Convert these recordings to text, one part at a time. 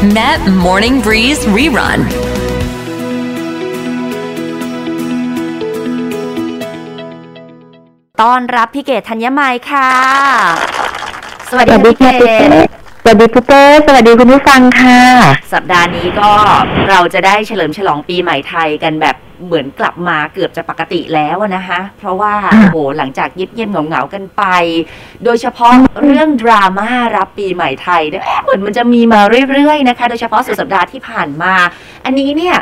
Met Morning Breeze Rerun ต้อนรับพี่เกดธัญมัยค่ะ สวัสสดีวัสดีพี่เกค่ะดปุ๊เป้สวัสดีปุ๊เป้สวัสดีคุณผู้ฟังค่ะ สัปดาห์นี้ก็เราจะได้เฉลิมฉลองปีใหม่ไทยกันแบบ เหมือนกลับมาเกือบจะปกติแล้วอะนะคะ เพราะว่าอ่าโอ้โหหลังจากเงียบเงียบเหงาๆกันไป โดยเฉพาะเรื่องดราม่ารับปีใหม่ไทยเนี่ยเหมือนมันจะมีมาเรื่อยๆนะคะ โดยเฉพาะสุดสัปดาห์ที่ผ่านมา อันนี้เนี่ย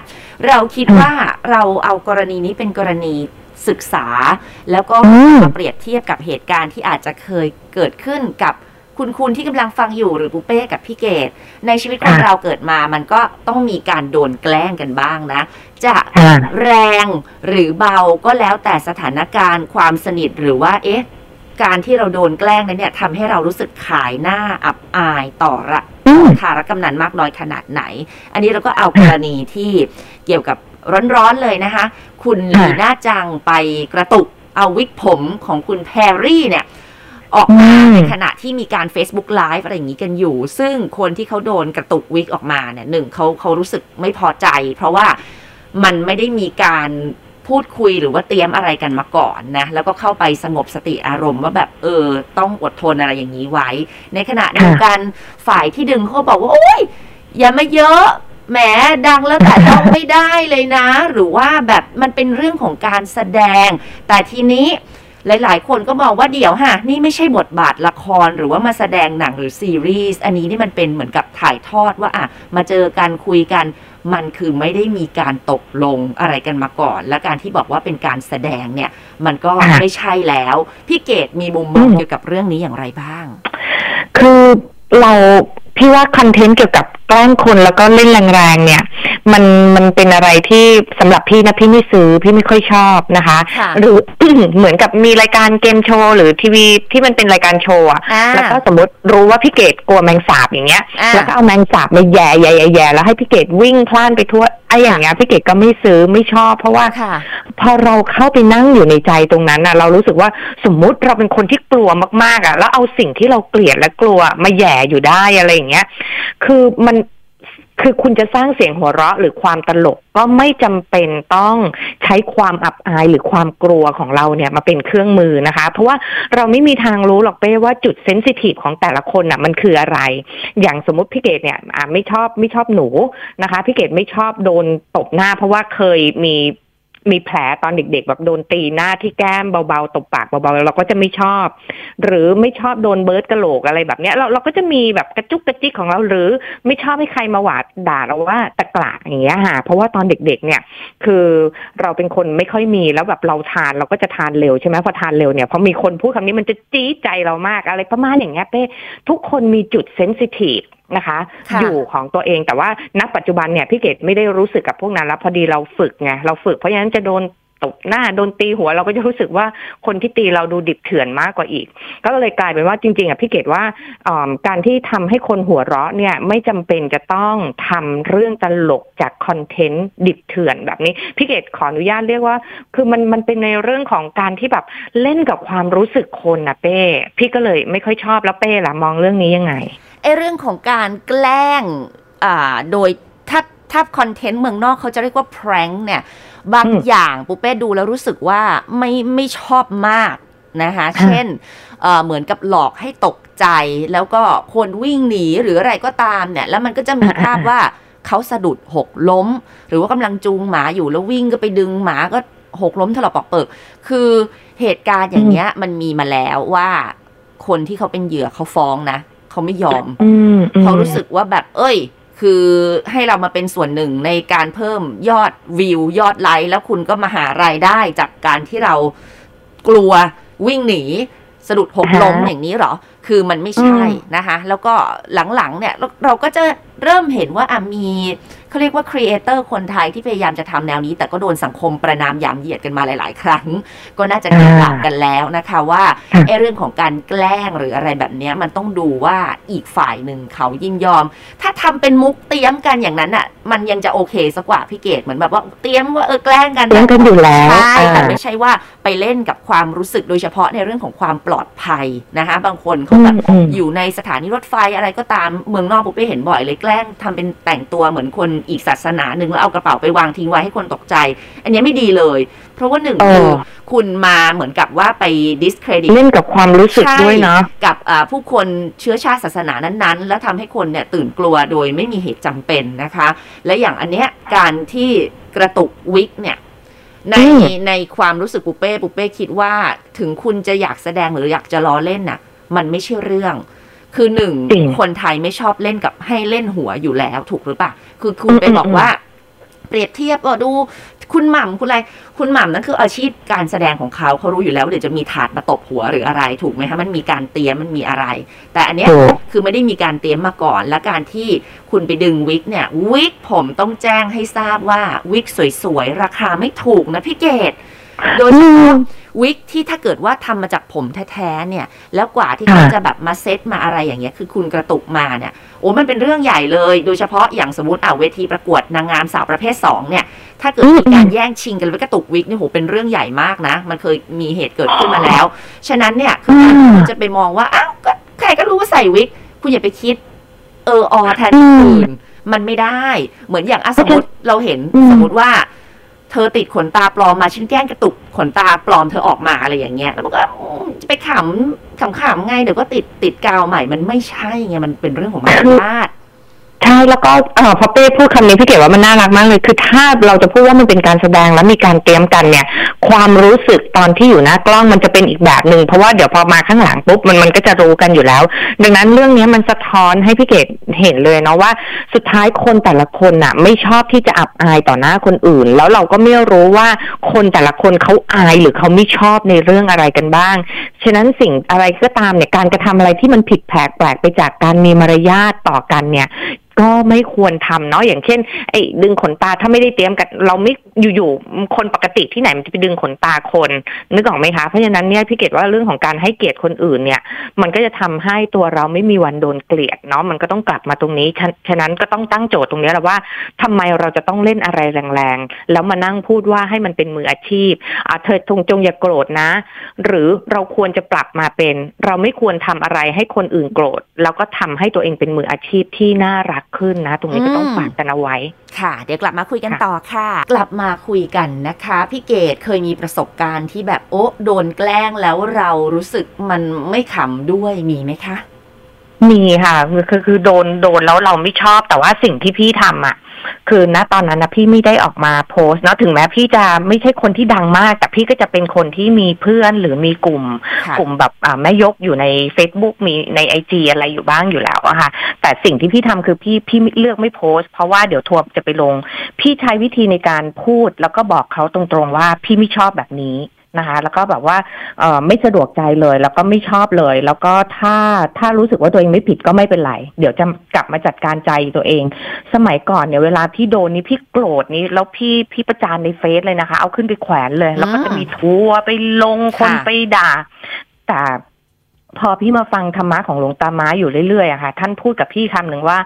เราคิดว่าเราเอากรณีนี้เป็นกรณีศึกษา แล้วก็อืมมาเปรียบเทียบกับเหตุการณ์ที่อาจจะเคยเกิดขึ้นกับ คุณคุณที่กำลังฟังอยู่หรือปุเป้กับพี่เกดในชีวิตของค่ะเราเกิดมามันก็ต้องมีการโดนแกล้งกันบ้างนะจะค่ะแรงหรือเบาก็แล้วแต่สถานการณ์ความสนิทหรือว่าเอ๊ะการที่เราโดนแกล้งนั้นเนี่ยทำให้เรารู้สึกขายหน้าอับอายต่อระอืมคารกำนันมากน้อยขนาดไหน อันนี้เราก็เอากรณีที่เกี่ยวกับร้อนๆเลยนะคะ คุณลีค่ะน่าจังไปกระตุกเอาวิกผมของคุณแพรรี่เนี่ย ออกมาอืมในขณะที่มีการ Facebook Live อะไรอย่างนี้กันอยู่ ซึ่งคนที่เขาโดนกระตุกวิกออกมาเนี่ยหนึ่งเขาเขารู้สึกไม่พอใจ เพราะว่ามันไม่ได้มีการพูดคุยหรือว่าเตรียมอะไรกันมาก่อนนะ แล้วก็เข้าไปสงบสติอารมณ์ว่าแบบเออ ต้องอดทนอะไรอย่างนี้ไว้ ในขณะเดียวกันฝ่ายที่ดึงเขาบอกว่า โอ๊ยอย่ามาเยอะแหมดังแล้วแต่ต้องไม่ได้เลยนะ หรือว่าแบบมันเป็นเรื่องของการแสดง แต่ทีนี้ หลาย ๆ คนก็มองว่าเดี๋ยวฮะนี่ไม่ใช่บทบาทละครหรือว่ามาแสดงหนังหรือซีรีส์อันนี้นี่มันเป็นเหมือนกับถ่ายทอดว่าอะมาเจอกันคุยกัน มันคือไม่ได้มีการตกลงอะไรกันมาก่อน และการที่บอกว่าเป็นการแสดงเนี่ย มันก็ค่ะไม่ใช่แล้ว พี่เกดมีมุมมองอืมเกี่ยวกับเรื่องนี้อย่างไรบ้าง คือเรา พี่ว่าคอนเทนต์เกี่ยวกับแกล้งคนแล้วก็เล่นแรงๆเนี่ย มันมันเป็นอะไรที่สำหรับพี่นะพี่ไม่ซื้อพี่ไม่ค่อยชอบนะคะค่ะหรือเหมือนกับมีรายการเกมโชว์หรือทีวีที่มันเป็นรายการโชว์อะอ่าแล้วก็สมมติรู้ว่าพี่เกดกลัวแมงสาบอย่างเงี้ยอ่าแล้วก็เอาแมงสาบมาแย่แย่แย่แย่แล้วให้พี่เกดวิ่งพล่านไปทั่วไอ้อย่างเงี้ยพี่เกดก็ไม่ซื้อไม่ชอบ เพราะว่าค่ะพอเราเข้าไปนั่งอยู่ในใจตรงนั้นน่ะเรารู้สึกว่าสมมุติเราเป็นคนที่กลัวมากๆอะแล้วเอาสิ่งที่เราเกลียดและกลัวมาแหย่อยู่ได้อะไรอย่างเงี้ย คือมันคือคุณจะสร้างเสียงหัวเราะหรือความตลกก็ไม่จำเป็นต้องใช้ความอับอายหรือความกลัวของเราเนี่ยมาเป็นเครื่องมือนะคะ เพราะว่าเราไม่มีทางรู้หรอกเป้ว่าจุดเซนซิทีฟของแต่ละคนน่ะมันคืออะไร อย่างสมมติพี่เกดเนี่ยไม่ชอบไม่ชอบหนูนะคะพี่เกดไม่ชอบโดนตบหน้า เพราะว่าเคยมี มีแผลตอนเด็ก ๆ แบบโดนตีหน้าที่แก้มเบาๆตบปากเบาๆเราก็จะไม่ชอบ หรือไม่ชอบโดนเบิร์ดกระโหลกอะไรแบบเนี้ยเราเราก็จะมีแบบกระจุกกระจิกของเราหรือไม่ชอบให้ใครมาหวาดด่าเราว่าตะกละอย่างเงี้ยค่ะเพราะว่าตอนเด็ก ๆ เนี่ย คือเราเป็นคนไม่ค่อยมีแล้วแบบเราทานเราก็จะทานเร็วใช่ไหมพอทานเร็วเนี่ยพอมีคนพูดคำนี้มันจะจี๊ดใจเรามากอะไรประมาณอย่างเงี้ยเป้ทุกคนมีจุดเซนซิทีฟ นะคะค่ะอยู่ของตัวเองแต่ว่าณปัจจุบันเนี่ยพี่เกดไม่ได้รู้สึกกับพวกนั้นแล้วพอดีเราฝึกไงเราฝึกเพราะฉะนั้นจะโดน ตบหน้าโดนตีหัวเราก็จะรู้สึกว่าคนที่ตีเราดูดิบเถื่อนมากกว่าอีก ก็เลยกลายเป็นว่าจริงๆอะพี่เกดว่าการที่ทำให้คนหัวเราะเนี่ยไม่จำเป็นจะต้องทำเรื่องตลกจากคอนเทนต์ดิบเถื่อนแบบนี้พี่เกดขออนุญาตเรียกว่า คือมันมันเป็นในเรื่องของการที่แบบเล่นกับความรู้สึกคนนะเป้พี่ก็เลยไม่ค่อยชอบแล้วเป้ล่ะมองเรื่องนี้ยังไงไอเรื่องของการแกล้งอ่าโดย ถ้าถ้าคอนเทนต์เมืองนอกเขาจะเรียกว่า prank เนี่ย บางอืมอย่างปุ๊เป้ดูแล้วรู้สึกว่าไม่ไม่ชอบมากนะคะค่ะเช่นเอ่อเหมือนกับหลอกให้ตกใจ แล้วก็คนวิ่งหนีหรืออะไรก็ตามเนี่ย แล้วมันก็จะมีภาพว่าเขาสะดุดหกล้ม หรือว่ากำลังจูงหมาอยู่แล้ววิ่งก็ไปดึงหมาก็หกล้มถลอกปอกเปิก คือเหตุการณ์อย่างเงี้ย มันมีมาแล้วว่าคนที่เขาเป็นเหยื่อเขาฟ้องนะเขาไม่ยอมอืมอืมเขารู้สึกว่าแบบ เอ้ย คือให้เรามาเป็นส่วนหนึ่งในการเพิ่มยอดวิวยอดไลค์แล้วคุณก็มาหารายได้จากการที่เรากลัววิ่งหนีสะดุดหกล้มอ่าฮะอย่างนี้เหรอ คือมันไม่ใช่อืมนะคะ แล้วก็หลังๆเนี่ยเราเราก็จะเริ่มเห็นว่าอะมี เขาเรียกว่าครีเอเตอร์คนไทยที่พยายามจะทำแนวนี้ แต่ก็โดนสังคมประนามยามเหยียดกันมาหลาย ๆ ครั้ง ก็น่าจะเกิดหลักกันแล้วนะคะว่าค่ะไอ้เรื่องของการแกล้งหรืออะไรแบบเนี้ยมันต้องดูว่าอีกฝ่ายหนึ่งเขายินยอม ถ้าทำเป็นมุกเตรียมกันอย่างนั้นอะ มันยังจะโอเคสักกว่าพี่เกดเหมือนแบบว่าเตรียมว่าเออแกล้งกันเลี้ยงกันอยู่แล้วใช่แต่อ่าไม่ใช่ว่าไปเล่นกับความรู้สึกโดยเฉพาะในเรื่องของความปลอดภัยนะคะ บางคนเขาแบบอืมอยู่ในสถานีรถไฟอะไรก็ตามเมืองนอกปุ๊บไปเห็นบ่อยเลยแกล้งทำเป็นแต่งตัวเหมือนคนอีกศาสนาหนึ่งแล้วเอากระเป๋าไปวางทิ้งไว้ให้คนตกใจ อันนี้ไม่ดีเลย เพราะว่าหนึ่งเออคือคุณมาเหมือนกับว่าไป discredit เล่นกับความรู้สึกด้วยเนาะใช่กับอ่าผู้คนเชื้อชาติศาสนานั้นๆ แล้วทำให้คนเนี่ยตื่นกลัวโดยไม่มีเหตุจำเป็นนะคะ และอย่างอันเนี้ยการที่กระตุกวิกเนี่ยในอืมในความรู้สึกปุเป้ปุเป้คิดว่าถึงคุณจะอยากแสดงหรืออยากจะล้อเล่นน่ะ มันไม่ใช่เรื่อง คือหนึ่งจริงคนไทยไม่ชอบเล่นกับให้เล่นหัวอยู่แล้วถูกหรือเปล่าคือคุณไปอืมบอกอืมว่า เปรียบเทียบก็ดูคุณหม่ำคุณอะไร คุณหม่ำนั่นคืออาชีพการแสดงของเขาเขารู้อยู่แล้วว่าเดี๋ยวจะมีถาดมาตบหัวหรืออะไรถูกไหมคะมันมีการเตรียมมันมีอะไร แต่อันเนี้ยถูกคือไม่ได้มีการเตรียมมาก่อน และการที่คุณไปดึงวิกเนี่ยวิกผมต้องแจ้งให้ทราบว่าวิกสวยๆ ราคาไม่ถูกนะพี่เกด โดยเฉพาะวิกที่ถ้าเกิดว่าทำมาจากผมแท้ๆเนี่ย แล้วกว่าที่เขาค่ะจะแบบมาเซตมาอะไรอย่างเงี้ย คือคุณกระตุกมาเนี่ย โอ้มันเป็นเรื่องใหญ่เลย โดยเฉพาะอย่างสมมติอ่าเวทีประกวดนางงามสาวประเภทสองเนี่ย ถ้าเกิดอืมมีการแย่งชิงกันแล้วไปกระตุกวิกเนี่ยโหเป็นเรื่องใหญ่มากนะ มันเคยมีเหตุเกิดขึ้นมาแล้ว ฉะนั้นเนี่ยคือการที่คุณจะไปมองว่าอ้าวก็ใครก็รู้ว่าใส่วิก คุณอย่าไปคิด เออออแทนคนอื่นมันไม่ได้ เหมือนอย่างอะสมมติเราเห็นอืมสมมติว่า เธอติดขนตาปลอมมาฉันแกล้งกระตุกขนตาปลอมเธอออกมาอะไรอย่างเงี้ยแล้วมันก็จะไปขำขำๆไงเดี๋ยวก็ติดติดกาวใหม่มันไม่ใช่ไงมันเป็นเรื่องของมารยาท ใช่แล้วก็เออพอเป้พูดคำนี้พี่เก๋ว่ามันน่ารักมากเลย คือถ้าเราจะพูดว่ามันเป็นการแสดงแล้วมีการเตรียมกันเนี่ย ความรู้สึกตอนที่อยู่หน้ากล้องมันจะเป็นอีกแบบหนึ่งเพราะว่าเดี๋ยวพอมาข้างหลังปุ๊บมันมันก็จะรู้กันอยู่แล้ว ดังนั้นเรื่องนี้มันสะท้อนให้พี่เกดเห็นเลยเนาะว่า สุดท้ายคนแต่ละคนน่ะ ไม่ชอบที่จะอับอายต่อหน้าคนอื่น แล้วเราก็ไม่รู้ว่าคนแต่ละคนเขาอายหรือเขาไม่ชอบในเรื่องอะไรกันบ้างฉะนั้นสิ่งอะไรก็ตามเนี่ยการกระทำอะไรที่มันผิดแผกแปลกไปจากการมีมารยาทต่อกันเนี่ยก็ไม่ควรทำเนาะอย่างเช่นไอ้ดึงขนตาถ้าไม่ได้เตรียมกัน เราไม่อยู่ๆคนปกติที่ไหนมันจะไปดึงขนตาคนนึกออกไหมคะเพราะฉะนั้นเนี่ยพี่เกดว่าเรื่องของการให้เกียรติคนอื่นเนี่ย มันก็จะทำให้ตัวเราไม่มีวันโดนเกลียดเนาะมันก็ต้องกลับมาตรงนี้ฉะนั้นก็ต้องตั้งโจทย์ตรงนี้แหละว่าทำไมเราจะต้องเล่นอะไรแรงๆแล้วมานั่งพูดว่าให้มันเป็นมืออาชีพอ่าเธอจงจงอย่าโกรธนะ หรือเราควรจะปรับมาเป็น เราไม่ควรทำอะไรให้คนอื่นโกรธ แล้วก็ทำให้ตัวเองเป็นมืออาชีพที่น่ารักขึ้นนะ ตรงนี้ก็ต้องอืมฝากกันเอาไว้ ค่ะ เดี๋ยวกลับมาคุยกันค่ะต่อค่ะ กลับมาคุยกันนะคะพี่เกดเคยมีประสบการณ์ที่แบบโอ๊ะโดนแกล้งแล้วเรารู้สึกมันไม่ขำด้วยมีไหมคะมีค่ะคือคือคือโดนโดนแล้วเราไม่ชอบแต่ว่าสิ่งที่พี่ทำอะ คือณตอนนั้นนะพี่ไม่ได้ออกมาโพสต์เนาะถึงแม้พี่จะไม่ใช่คนที่ดังมาก แต่พี่ก็จะเป็นคนที่มีเพื่อนหรือมีกลุ่มค่ะกลุ่มแบบอ่าแม่ยกอยู่ใน Facebook มีในไอจอะไรอยู่บ้างอยู่แล้วอะค่ะแต่สิ่งที่พี่ทำคือพี่พี่เลือกไม่โพสต์ เพราะว่าเดี๋ยวทัวร์จะไปลง พี่ใช้วิธีในการพูดแล้วก็บอกเขาตรงๆว่าพี่ไม่ชอบแบบนี้ นะคะ แล้วก็แบบว่าเออไม่สะดวกใจเลย แล้วก็ไม่ชอบเลย แล้วก็ถ้าถ้ารู้สึกว่าตัวเองไม่ผิดก็ไม่เป็นไร เดี๋ยวจะกลับมาจัดการใจตัวเอง สมัยก่อนเนี่ยเวลาพี่โดนนี่พี่โกรธนี่แล้วพี่พี่ประจานในเฟซเลยนะคะ เอาขึ้นไปแขวนเลย แล้วก็จะมีทัวร์ไปลงคนค่ะไปด่าแต่ พอพี่มาฟังธรรมะของหลวงตาม้าอยู่เรื่อยๆอะค่ะ ท่านพูดกับพี่คำหนึ่งว่า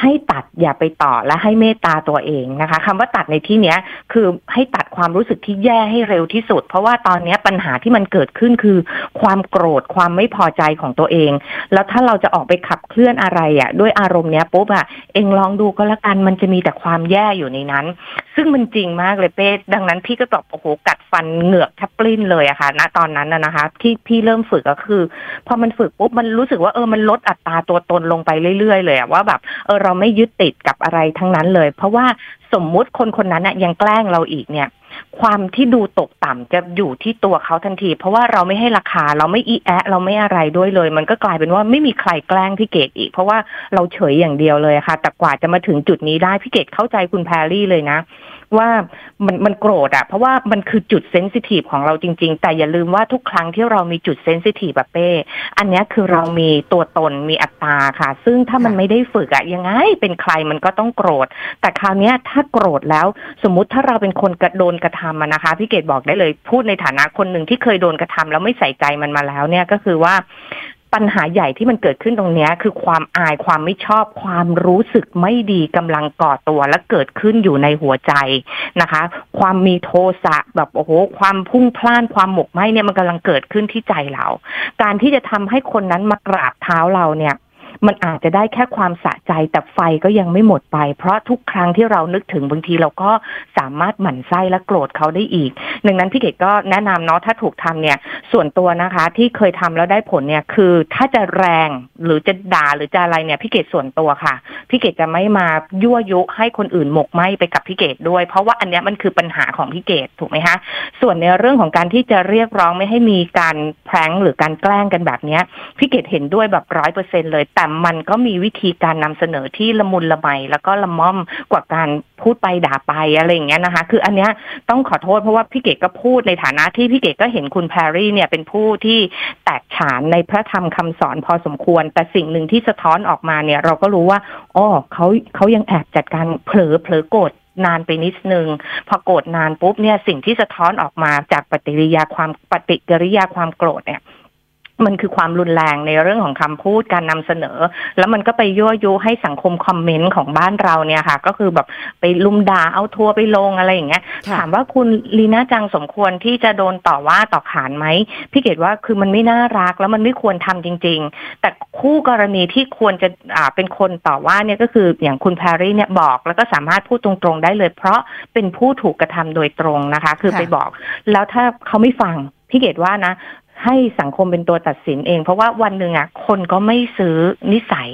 ให้ตัดอย่าไปต่อและให้เมตตาตัวเองนะคะคำว่าตัดในที่เนี้ยคือให้ตัดความรู้สึกที่แย่ให้เร็วที่สุด เพราะว่าตอนนี้ปัญหาที่มันเกิดขึ้นคือ ความโกรธความไม่พอใจของตัวเอง แล้วถ้าเราจะออกไปขับเคลื่อนอะไรอะ่ะด้วยอารมณ์เนี้ยปุ๊บอะเองลองดูก็แล้วกันมันจะมีแต่ความแย่อยู่ในนั้น ซึ่งมันจริงมากเลยเป้ดังนั้นพี่ก็ตอบโอ้โหกัดฟันเหงือกแทบปลิ้นเลยอะค่ะณตอนนั้นนะคะ ที่พี่เริ่มฝึกก็คือ พอมันฝึกปุ๊บมันรู้สึกว่าเออมันลดอัตราตัวตนลงไปเรื่อยๆ เลยอะว่าแบบเออเราไม่ยึดติดกับอะไรทั้งนั้นเลย เพราะว่าสมมุติคนคนนั้นน่ะยังแกล้งเราอีกเนี่ย ความที่ดูตกต่ำจะอยู่ที่ตัวเขาทันที เพราะว่าเราไม่ให้ราคาเราไม่อีแอะเราไม่อะไรด้วยเลย มันก็กลายเป็นว่าไม่มีใครแกล้งพี่เกดอีก เพราะว่าเราเฉยอย่างเดียวเลยค่ะ แต่กว่าจะมาถึงจุดนี้ได้พี่เกดเข้าใจคุณแพรรี่เลยนะ ว่ามันมันโกรธอะเพราะว่ามันคือจุดเซนซิทีฟของเราจริง ๆ แต่อย่าลืมว่าทุกครั้งที่เรามีจุดเซนซิทีฟแบบเป้ อันนี้คือเรามีตัวตนมีอัตราค่ะ ซึ่งถ้ามันไม่ได้ฝึกอะยังไงเป็นใครมันก็ต้องโกรธ แต่คราวนี้ถ้าโกรธแล้ว สมมติถ้าเราเป็นคนกระโดนกระทำนะคะพี่เกดบอกได้เลยพูดในฐานะคนหนึ่งที่เคยโดนกระทำแล้วไม่ใส่ใจมันมาแล้วเนี่ยก็คือว่าปัญหาใหญ่ที่มันเกิดขึ้นตรงนี้คือความอายความไม่ชอบความรู้สึกไม่ดีกำลังก่อตัวและเกิดขึ้นอยู่ในหัวใจนะคะ ความมีโทสะแบบโอ้โหความพุ่งพล่านความหมกไหมเนี่ยมันกำลังเกิดขึ้นที่ใจเรา การที่จะทำให้คนนั้นมากราบเท้าเราเนี่ย มันอาจจะได้แค่ความสะใจแต่ไฟก็ยังไม่หมดไป เพราะทุกครั้งที่เรานึกถึงบางทีเราก็สามารถหมั่นไส้และโกรธเขาได้อีกดังนั้นพี่เกดก็แนะนำเนาะถ้าถูกทำเนี่ย ส่วนตัวนะคะที่เคยทำแล้วได้ผลเนี่ยคือถ้าจะแรงหรือจะด่าหรือจะอะไรเนี่ยพี่เกดส่วนตัวค่ะพี่เกดจะไม่มายั่วยุให้คนอื่นหมกไหมไปกับพี่เกดด้วย เพราะว่าอันเนี้ยมันคือปัญหาของพี่เกดถูกไหมคะส่วนในเรื่องของการที่จะเรียกร้องไม่ให้มีการแพร้งหรือการแกล้งกันแบบเนี้ยพี่เกดเห็นด้วยแบบร้อยเปอร์เซ็นเลยแแต่มันก็มีวิธีการนำเสนอที่ละมุนละไมแล้วก็ละม่อมกว่าการพูดไปด่าไปอะไรอย่างเงี้ยนะคะ คืออันเนี้ยต้องขอโทษเพราะว่าพี่เกดก็พูดในฐานะที่พี่เกดก็เห็นคุณแพรรี่เนี่ยเป็นผู้ที่แตกฉานในพระธรรมคำสอนพอสมควร แต่สิ่งหนึ่งที่สะท้อนออกมาเนี่ย เราก็รู้ว่าอ๋อเขาเขายังแอบจัดการเผลอเผลอโกรธนานไปนิดนึง พอโกรธนานปุ๊บเนี่ยสิ่งที่สะท้อนออกมาจากปฏิกิริยาความปฏิกิริยาความโกรธเนี่ย มันคือความรุนแรงในเรื่องของคำพูดการนำเสนอ แล้วมันก็ไปยั่วยุให้สังคมคอมเมนต์ของบ้านเราเนี่ยค่ะ ก็คือแบบไปลุมด่าเอาทัวร์ไปลงอะไรอย่างเงี้ยค่ะถามว่าคุณลีน่าจังสมควรที่จะโดนต่อว่าต่อขานไหมพี่เกดว่าคือมันไม่น่ารักแล้วมันไม่ควรทำจริง ๆ แต่คู่กรณีที่ควรจะอ่าเป็นคนต่อว่าเนี่ยก็คืออย่างคุณแพรรี่เนี่ยบอกแล้วก็สามารถพูดตรงๆได้เลย เพราะเป็นผู้ถูกกระทำโดยตรงนะคะ คือค่ะไปบอก แล้วถ้าเขาไม่ฟังพี่เกดว่านะ ให้สังคมเป็นตัวตัดสินเอง เพราะว่าวันหนึ่งอะคนก็ไม่ซื้อนิสัย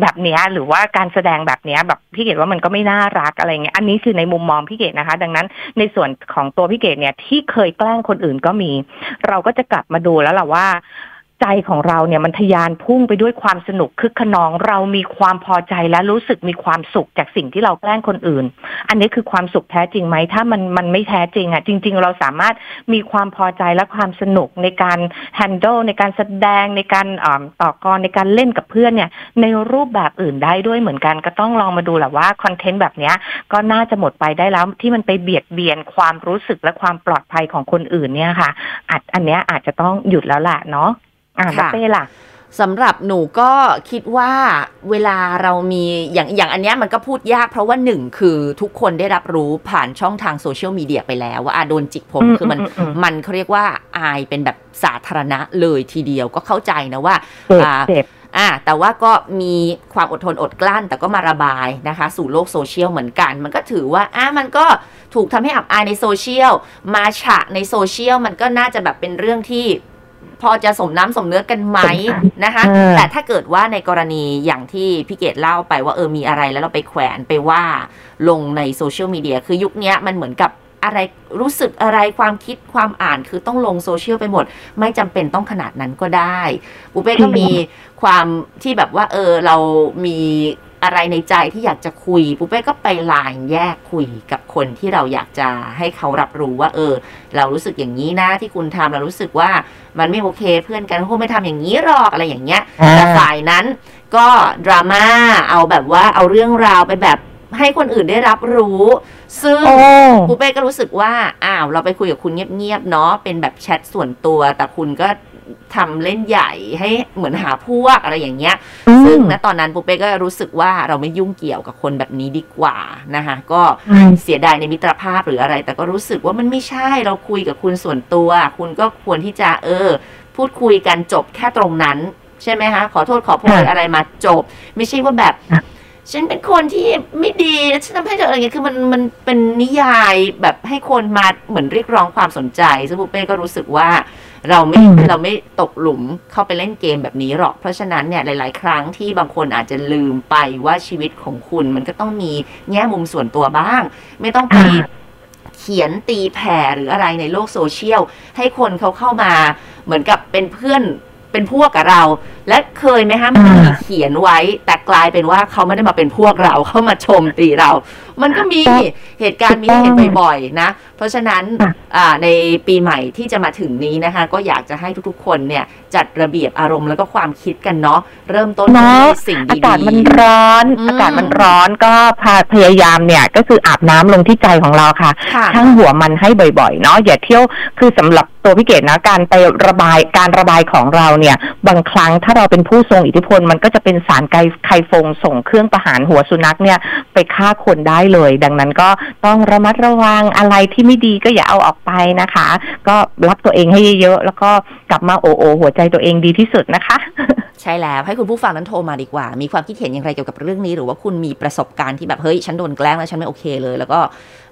แบบนี้หรือว่าการแสดงแบบนี้แบบพี่เกดว่ามันก็ไม่น่ารักอะไรเงี้ยอันนี้คือในมุมมองพี่เกดนะคะ ดังนั้นในส่วนของตัวพี่เกดเนี่ยที่เคยแกล้งคนอื่นก็มี เราก็จะกลับมาดูแล้วล่ะว่า ใจของเราเนี่ยมันทะยานพุ่งไปด้วยความสนุกคึกขนองเรามีความพอใจและรู้สึกมีความสุขจากสิ่งที่เราแกล้งคนอื่น อันนี้คือความสุขแท้จริงไหมถ้ามันมันไม่แท้จริงอะจริง ๆ เราสามารถมีความพอใจและความสนุกในการแฮนด์ลในการแสดงในการต่อกรในการเล่นกับเพื่อนเนี่ยในรูปแบบอื่นได้ด้วยเหมือนกันก็ต้องลองมาดูแหละว่าคอนเทนต์แบบนี้ก็น่าจะหมดไปได้แล้วที่มันไปเบียดเบียนความรู้สึกและความปลอดภัยของคนอื่นเนี่ยค่ะอันนี้อาจจะต้องหยุดแล้วแหละเนาะ อ่าค่ะเป้ล่ะสำหรับหนูก็คิดว่าเวลาเรามีอย่างอย่างอันเนี้ยมันก็พูดยากเพราะว่าหนึ่งคือทุกคนได้รับรู้ผ่านช่องทางโซเชียลมีเดียไปแล้ว ว่าอะโดนจิกผมอืมคือมันอืมอืมมันเขาเรียกว่าอายเป็นแบบสาธารณะเลยทีเดียวก็เข้าใจนะว่าเจ็บอ่าเจ็บอ่าแต่ว่าก็มีความอดทนอดกลั้น แต่ก็มาระบายนะคะ สู่โลกโซเชียลเหมือนกัน มันก็ถือว่าอ่ามันก็ถูกทำให้อับอายในโซเชียลมาฉะในโซเชียลมันก็น่าจะแบบเป็นเรื่องที่ พอจะสมน้ำสมเนื้อกันไหมนะคะเออแต่ถ้าเกิดว่าในกรณีอย่างที่พี่เกดเล่าไปว่าเออมีอะไรแล้วเราไปแขวนไปว่าลงในโซเชียลมีเดียคือยุคเนี้ยมันเหมือนกับอะไรรู้สึกอะไรความคิดความอ่านคือต้องลงโซเชียลไปหมด ไม่จำเป็นต้องขนาดนั้นก็ได้ปูเป้ก็มีความที่แบบว่าเออเรามี อะไรในใจที่อยากจะคุยปูเป้ก็ไปไลน์แยกคุยกับคนที่เราอยากจะให้เขารับรู้ว่า เออ เรารู้สึกอย่างนี้นะ ที่คุณทำเรารู้สึกว่ามันไม่โอเค เพื่อนกันเขาคงไม่ทำอย่างนี้หรอกอะไรอย่างเงี้ยอ่าแต่ฝ่ายนั้นก็ดราม่าเอาแบบว่าเอาเรื่องราวไปแบบให้คนอื่นได้รับรู้ ซึ่งโอ้ปูเป้ก็รู้สึกว่า อ้าว เราไปคุยกับคุณเงียบๆ เนาะ เป็นแบบแชทส่วนตัว แต่คุณก็ ทำเล่นใหญ่ให้เหมือนหาพวกอะไรอย่างเงี้ย ซึ่งณตอนนั้นปูเป้ก็รู้สึกว่าเราไม่ยุ่งเกี่ยวกับคนแบบนี้ดีกว่านะคะก็อืมเสียดายในมิตรภาพหรืออะไร แต่ก็รู้สึกว่ามันไม่ใช่เราคุยกับคุณส่วนตัว คุณก็ควรที่จะเออ พูดคุยกันจบแค่ตรงนั้น ใช่ไหมคะขอโทษขอโพยค่ะอะไรมาจบ ไม่ใช่ว่าแบบค่ะ ฉันเป็นคนที่ไม่ดีฉันทำให้เธออะไรเงี้ยคือมันมันเป็นนิยายแบบให้คนมาเหมือนเรียกร้องความสนใจซึ่งปูเป้ก็รู้สึกว่าเราไม่อืมเราไม่ตกหลุมเข้าไปเล่นเกมแบบนี้หรอก เพราะฉะนั้นเนี่ยหลาย ๆ ครั้งที่บางคนอาจจะลืมไปว่าชีวิตของคุณมันก็ต้องมีแง่มุมส่วนตัวบ้าง ไม่ต้องไปอ่าเขียนตีแผ่หรืออะไรในโลกโซเชียลให้คนเขาเข้ามาเหมือนกับเป็นเพื่อนเป็นพวกกับเรา และเคยไหมฮะมันมีเขียนไว้ แต่กลายเป็นว่าเขาไม่ได้มาเป็นพวกเราเขามาชมตีเรา มันก็มีเหตุการณ์มีให้เห็นบ่อยๆนะ เพราะฉะนั้นค่ะอ่าในปีใหม่ที่จะมาถึงนี้นะคะ ก็อยากจะให้ทุกๆคนเนี่ยจัดระเบียบอารมณ์แล้วก็ความคิดกันเนาะเริ่มต้นเนาะด้วยสิ่งอาดีกาศมันๆร้อนอืมอากาศมันร้อนก็พาพยายามเนี่ยก็คืออาบน้ำลงที่ใจของเราค่ะค่ะช่างหัวมันให้บ่อยๆเนาะอย่าเที่ยวคือสำหรับตัวพี่เกดนะการไประบายการระบายของเราเนี่ย บางครั้งถ้าเราเป็นผู้ทรงอิทธิพล มันก็จะเป็นสารไกไคฟงส่งเครื่องประหารหัวสุนัขเนี่ยไปฆ่าคนได้เลย ดังนั้นก็ต้องระมัดระวังอะไรที่ไม่ดีก็อย่าเอาออกไปนะคะ ก็รับตัวเองให้เยอะๆแล้วก็กลับมาโอโอหัวใจตัวเองดีที่สุดนะคะ ใช่แล้วให้คุณผู้ฟังนั้นโทรมาดีกว่า มีความคิดเห็นอย่างไรเกี่ยวกับเรื่องนี้ หรือว่าคุณมีประสบการณ์ที่แบบเฮ้ยฉันโดนแกล้งแล้วฉันไม่โอเคเลย แล้วก็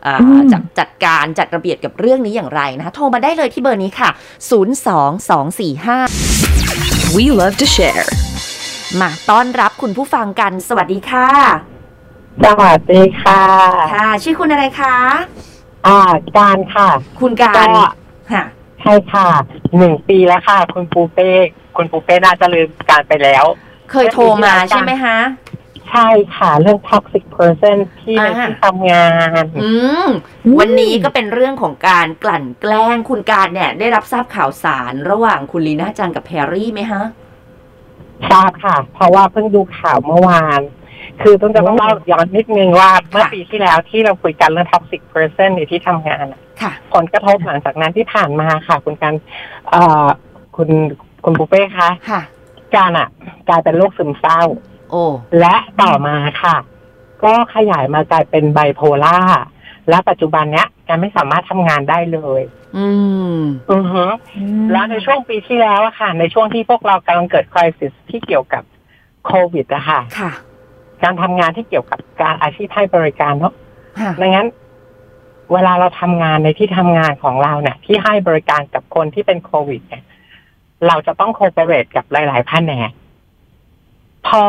อ่าอืมจัดจัดการจัดระเบียบกับเรื่องนี้อย่างไรนะคะโทรมาได้เลยที่เบอร์นี้ค่ะ 02245 We love to share. มาต้อนรับคุณผู้ฟังกัน สวัสดีค่ะ สวัสดีค่ะ ค่ะ ชื่อคุณอะไรคะ อ่า การค่ะ คุณการก็ค่ะใช่ค่ะ หนึ่งปีแล้วค่ะ คุณปูเป้ คุณปูเป้น่าจะลืมการไปแล้ว เคยโทรมาใช่ไหมคะ ใช่ค่ะ เรื่อง toxic person ที่ในอ่าที่ทำงาน อืม วันนี้ก็เป็นเรื่องของการกลั่นแกล้งคุณการเนี่ย ได้รับทราบข่าวสารระหว่างคุณลีน่าจังกับแพรรี่ไหมฮะทราบค่ะ เพราะว่าเพิ่งดูข่าวเมื่อวาน คือต้องจะต้องเล่าย้อนนิดนึงว่าเมื่อปีที่แล้วที่เราคุยกันเรื่อง toxic person ในที่ทำงานอะค่ะผลกระทบหลังจากนั้นที่ผ่านมาค่ะ คุณการเอ่อคุณคุณปูเป้คะค่ะ การอะ กลายเป็นโรคซึมเศร้า โอ้และต่อมาค่ะ ก็ขยายมากลายเป็นไบโพล่าและปัจจุบันเนี้ยการไม่สามารถทำงานได้เลย อืมอือฮึแล้วในช่วงปีที่แล้วอะค่ะ ในช่วงที่พวกเรากำลังเกิดคริสิสที่เกี่ยวกับโควิดอะค่ะ ค่ะ การทำงานที่เกี่ยวกับการอาชีพให้บริการเนาะค่ะดังนั้น เวลาเราทำงานในที่ทำงานของเราเนี่ย ที่ให้บริการกับคนที่เป็นโควิด เนี่ย เราจะต้องโคเปเรตกับหลาย ๆ แผนกพ อ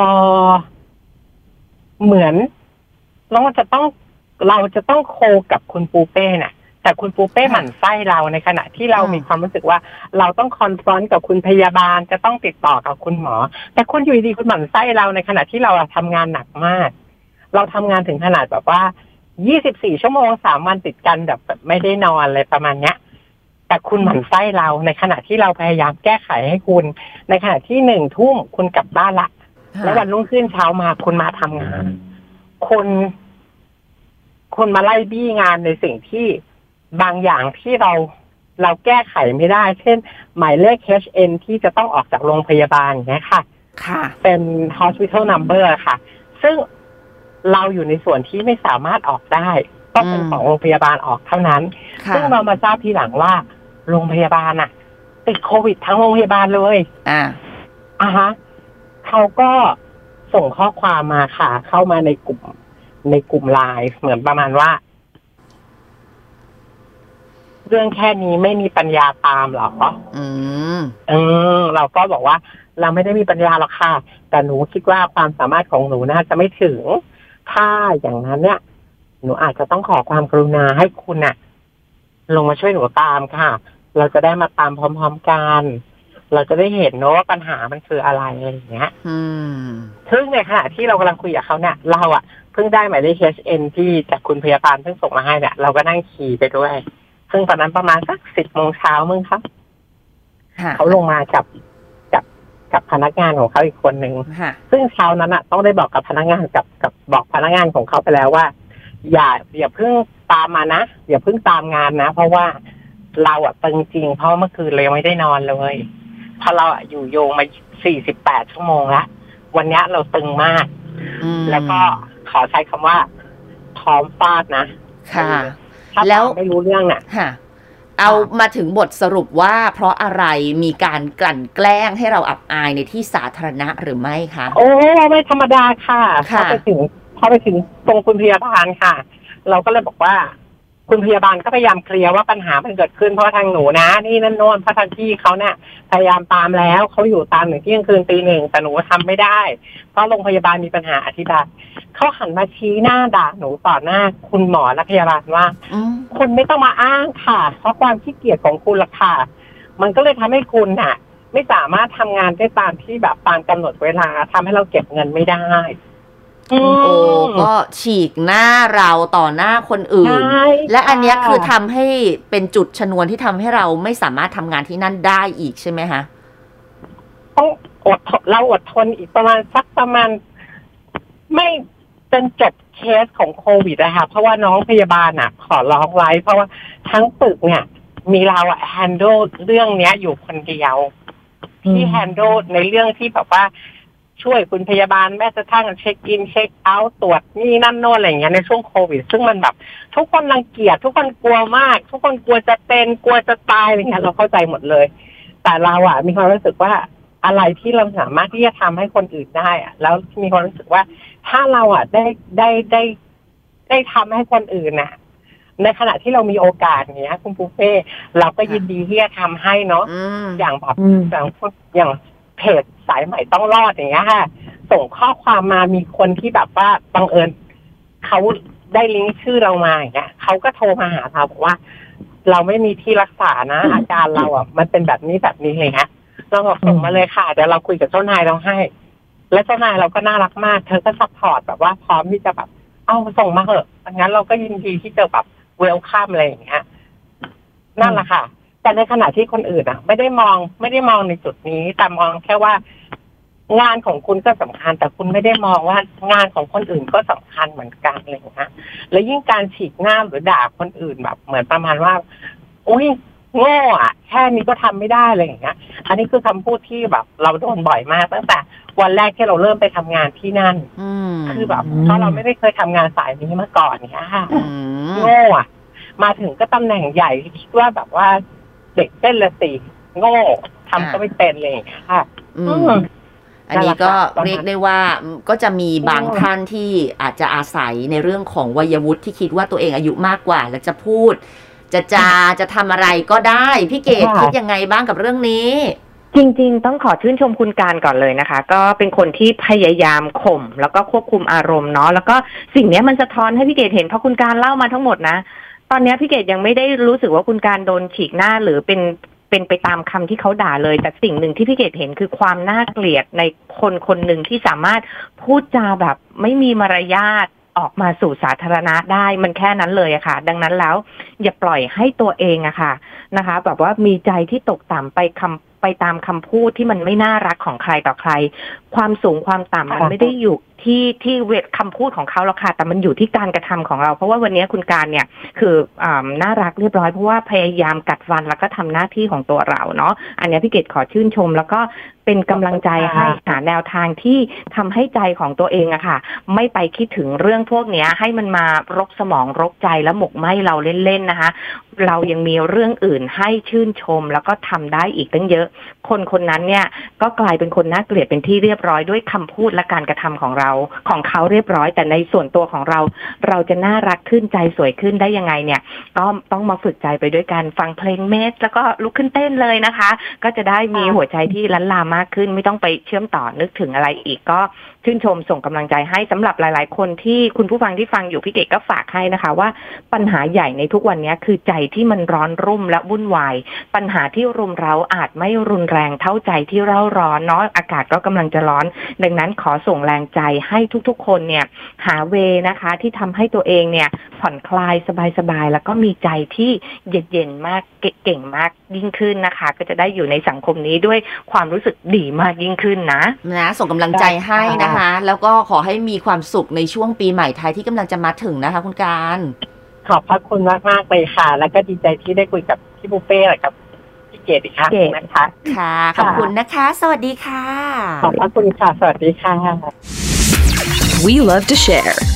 เหมือนเราจะต้องเราจะต้องโคกับคุณปูเป้เนี่ยแต่คุณปูเป้หมั่นไส้เราในขณะที่เรามีความรู้สึกว่า เราต้องคอนฟรอนต์กับคุณพยาบาลจะต้องติดต่อกับคุณหมอ แต่คุณอยู่ดีๆคุณหมั่นไส้เราในขณะที่เราอะทำงานหนักมาก เราทำงานถึงขนาดแบบว่า24ชั่วโมงสามวันติดกันแบบแบบไม่ได้นอนเลยประมาณเนี้ย แต่คุณหมั่นไส้เราในขณะที่เราพยายามแก้ไขให้คุณ ในขณะที่หนึ่งทุ่มคุณกลับบ้านละ แล้ววันรุ่งขึ้นเช้ามาคุณมาทำงานคุณคุณมาไล่บี้งานในสิ่งที่บางอย่างที่เราเราแก้ไขไม่ได้ เช่น หมายเลข HN ที่จะต้องออกจากโรงพยาบาลอย่างเงี้ยค่ะ ค่ะ เป็น hospital number ค่ะ ซึ่งเราอยู่ในส่วนที่ไม่สามารถออกได้ ต้องเป็นอืมของโรงพยาบาลออกเท่านั้นค่ะซึ่งเรามาทราบทีหลังว่า โรงพยาบาลอะติดโควิดทั้งโรงพยาบาลเลย อ่าอะฮะ เขาก็ส่งข้อความมาค่ะ เข้ามาในกลุ่มในกลุ่มไลน์เหมือนประมาณว่า เรื่องแค่นี้ไม่มีปัญญาตามเหรออืมเออ เราก็บอกว่า เราไม่ได้มีปัญญาหรอกค่ะ แต่หนูคิดว่าความสามารถของหนูน่าจะไม่ถึง ถ้าอย่างนั้นเนี่ย หนูอาจจะต้องขอความกรุณาให้คุณน่ะลงมาช่วยหนูตามค่ะ เราจะได้มาตามพร้อม ๆกัน เราจะได้เห็นเนอะว่าปัญหามันคืออะไรอะไรอย่างเงี้ยอืมซึ่งในขณะที่เรากำลังคุยกับเขาเนี่ยเราอะเพิ่งได้หมายเลข HN ที่จากคุณพยาบาลเพิ่งส่งมาให้เนี่ยเราก็นั่งขี่ไปด้วย ซึ่งตอนนั้นประมาณสักสิบโมงเช้ามึงครับค่ะเขาลงมากับกับกับพนักงานของเขาอีกคนหนึ่งค่ะซึ่งเช้านั้นอะต้องได้บอกกับพนักงานกับกับบอกพนักงานของเขาไปแล้วว่า อย่าอย่าเพิ่งตามมานะอย่าเพิ่งตามงานนะ เพราะว่าเราอะตึงจริงเพราะเมื่อคืนเรายังไม่ได้นอนเลยเพราะเราอะอยู่โยงมาสี่สิบแปดชั่วโมงละวันเนี้ยเราตึงมากอืมแล้วก็ขอใช้คำว่าพร้อมฟาดนะ ค่ะถ้าแล้วตามไม่รู้เรื่องน่ะค่ะเอามาถึงบทสรุปว่าเพราะอะไรมีการกลั่นแกล้งให้เราอับอายในที่สาธารณะหรือไม่คะโอ้ไม่ธรรมดาค่ะพค่ะอไปถึงพอไปถึงตรงคุณพยาบาลค่ะ เราก็เลยบอกว่า คุณพยาบาลก็พยายามเคลียร์ว่าปัญหามันเกิดขึ้นเพราะทางหนูนะ นี่นั่นโน่นเพราะทางพี่เขาเนี่ยพยายามตามแล้วเขาอยู่ตามถึงเที่ยงคืนตีหนึ่งแต่หนูทำไม่ได้ เพราะโรงพยาบาลมีปัญหาอธิบายเขาหันมาชี้หน้าด่าหนูต่อหน้าคุณหมอและพยาบาลว่าอืมคุณไม่ต้องมาอ้างค่ะ เพราะความขี้เกียจของคุณละค่ะ มันก็เลยทำให้คุณน่ะ ไม่สามารถทำงานได้ตามที่แบบตามกำหนดเวลาทำให้เราเก็บเงินไม่ได้ โอ้ก็ฉีกหน้าเราต่อหน้าคนอื่นใช่และอันเนี้ยะคือทำให้เป็นจุดชนวนที่ทำให้เราไม่สามารถทำงานที่นั่นได้อีกใช่ไหมคะต้องอดทนเราอดทนอีกประมาณสักประมาณ ไม่จนจบเคสของโควิดอะค่ะเพราะว่าน้องพยาบาลอะขอร้องไว้ เพราะว่าทั้งตึกเนี่ย มีเราอะ handle เรื่องเนี้ยอยู่คนเดียวที่ handle ในเรื่องที่แบบว่า ช่วยคุณพยาบาลแม้กระทั่ง check in check out ตรวจนี่นั่นโน่นอะไรอย่างเงี้ยในช่วงโควิด ซึ่งมันแบบ ทุกคนรังเกียจทุกคนกลัวมาก ทุกคนกลัวจะเป็นกลัวจะตายอะไรเงี้ยเราเข้าใจหมดเลย แต่เราอะมีความรู้สึกว่าอะไรที่เราสามารถที่จะทำให้คนอื่นได้อะแล้วมีความรู้สึกว่า ถ้าเราอะได้ได้ได้ได้ทำให้คนอื่นน่ะ ในขณะที่เรามีโอกาสเนี้ย คุณปูเป้เราก็ยินดีที่จะทำให้เนาะอืมอย่างแบบอืมอย่างพวกอย่างเพจ สายใหม่ต้องรอดอย่างเงี้ยค่ะ ส่งข้อความมามีคนที่แบบว่าบังเอิญเขาได้ลิงก์ชื่อเรามาอย่างเงี้ยเขาก็โทรมาหาเราบอกว่า เราไม่มีที่รักษานะ อาการเราอะ มันเป็นแบบนี้แบบนี้เลยฮะเราบอกส่งมาเลยค่ะเดี๋ยวเราคุยกับเจ้านายเราให้ แล้วเจ้านายเราก็น่ารักมาก เธอก็ support แบบว่าพร้อมที่จะแบบเอาส่งมาเถอะงั้นเราก็ยินดีที่จะแบบ welcome อะไรอย่างเงี้ยนั่นแหละค่ะ แต่ในขณะที่คนอื่นอะ ไม่ได้มองไม่ได้มองในจุดนี้ แต่มองแค่ว่า งานของคุณก็สำคัญ แต่คุณไม่ได้มองว่างานของคนอื่นก็สำคัญเหมือนกันอะไรอย่างเงี้ยแล้วยิ่งการฉีกหน้าหรือด่าคนอื่นแบบ เหมือนประมาณว่าอุ้ยโง่อะแค่นี้ก็ทำไม่ได้อะไรอย่างเงี้ย อันนี้คือคำพูดที่แบบ เราโดนบ่อยมากตั้งแต่วันแรกที่เราเริ่มไปทำงานที่นั่นอืมคือแบบเพราะเราไม่ได้เคยทำงานสายนี้มาก่อนเนี้ยค่ะอืมโง่อะมาถึงก็ตำแหน่งใหญ่คิดว่าแบบว่า เด็กเต้นละสิโง่ทำก็ไม่เป็นเลยอย่างเงี้ยค่ะอือืมมอันนี้ก็นั่นแหละค่ะเรียกได้ว่าก็จะมีบางอืมท่านที่อาจจะอาศัยในเรื่องของวัยวุฒิที่คิดว่าตัวเองอายุมากกว่า แล้วจะพูด จะจาจะทำอะไรก็ได้ พี่เกดค่ะคิดยังไงบ้างกับเรื่องนี้จริง ๆ ต้องขอชื่นชมคุณการก่อนเลยนะคะ ก็เป็นคนที่พยายามข่ม แล้วก็ควบคุมอารมณ์เนาะแล้วก็สิ่งเนี้ยมันสะท้อนให้พี่เกดเห็นเพราะคุณการเล่ามาทั้งหมดนะ ตอนนี้พี่เกดยังไม่ได้รู้สึกว่าคุณการโดนฉีกหน้าหรือเป็นเป็นไปตามคำที่เขาด่าเลย แต่สิ่งหนึ่งที่พี่เกดเห็นคือความน่าเกลียดในคนคนหนึ่งที่สามารถพูดจาแบบไม่มีมารยาทออกมาสู่สาธารณะได้มันแค่นั้นเลยอะค่ะ ดังนั้นแล้ว อย่าปล่อยให้ตัวเองอะค่ะนะคะ แบบว่ามีใจที่ตกต่ำไปคำ ไปตามคำพูดที่มันไม่น่ารักของใครต่อใคร ความสูงความต่ำมันค่ะไม่ได้อยู่ที่ที่เวทคำพูดของเขาหรอกค่ะ แต่มันอยู่ที่การกระทำของเรา เพราะว่าวันนี้คุณการเนี่ยคืออ่าน่ารักเรียบร้อยเพราะว่าพยายามกัดฟันแล้วก็ทำหน้าที่ของตัวเราเนาะอันนี้พี่เกดขอชื่นชม แล้วก็เป็นกำลังใจให้หาแนวทางที่ทำให้ใจของตัวเองอะค่ะ ไม่ไปคิดถึงเรื่องพวกเนี้ยให้มันมารกสมองรกใจแล้วหมกไหมเราเล่นๆนะคะ เรายังมีเรื่องอื่นให้ชื่นชมแล้วก็ทำได้อีกตั้งเยอะคนคนนั้นเนี่ยก็กลายเป็นคนน่าเกลียดเป็นที่เรียบร้อยด้วยคำพูดและการกระทำของเราของเขาเรียบร้อย แต่ในส่วนตัวของเรา เราจะน่ารักขึ้นใจสวยขึ้นได้ยังไงเนี่ย ก็ต้องมาฝึกใจไปด้วยกันฟังเพลงเมสแล้วก็ลุกขึ้นเต้นเลยนะคะ ก็จะได้มีหัวใจที่ลันลามากขึ้น ไม่ต้องไปเชื่อมต่อนึกถึงอะไรอีกก็ ชื่นชมส่งกำลังใจให้สำหรับหลาย ๆ คนที่คุณผู้ฟังที่ฟังอยู่พี่เกดก็ฝากให้นะคะ ว่าปัญหาใหญ่ในทุกวันนี้คือใจที่มันร้อนรุ่มและวุ่นวาย ปัญหาที่รุมเร้าอาจไม่รุนแรงเท่าใจที่เร่าร้อนเนาะอากาศก็กำลังจะร้อน ดังนั้นขอส่งแรงใจให้ทุก ๆ คนเนี่ยหาเวนะคะที่ทำให้ตัวเองเนี่ยผ่อนคลายสบาย ๆ แล้วก็มีใจที่เย็นๆมากเก่งมากยิ่งขึ้นนะคะ ก็จะได้อยู่ในสังคมนี้ด้วยความรู้สึกดีมากยิ่งขึ้นนะนะส่งกำลังใจให้นะคะแล้วก็ขอให้มีความสุขในช่วงปีใหม่ไทยที่กำลังจะมาถึงนะคะ คุณการ ขอบพระคุณมากมากๆเลยค่ะ แล้วก็ดีใจที่ได้คุยกับพี่บุฟเฟ่และกับพี่เกดอีกครั้งเกดนะคะค่ะขอบคุณนะคะ สวัสดีค่ะ ขอบพระคุณค่ะ สวัสดีค่ะ We love to share.